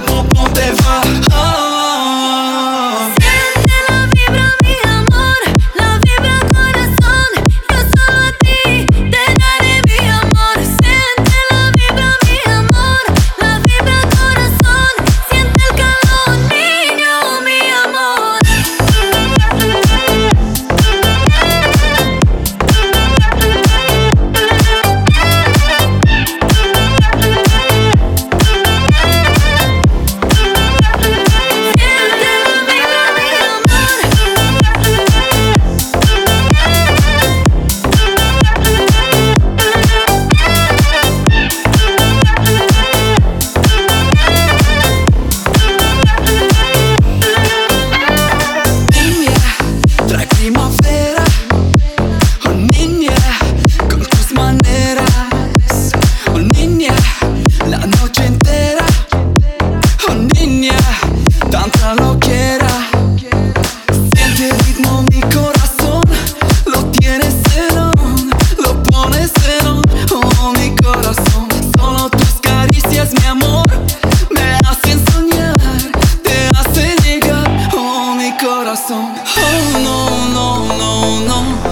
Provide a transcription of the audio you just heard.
c'est pour Pandeva no, no, no, no.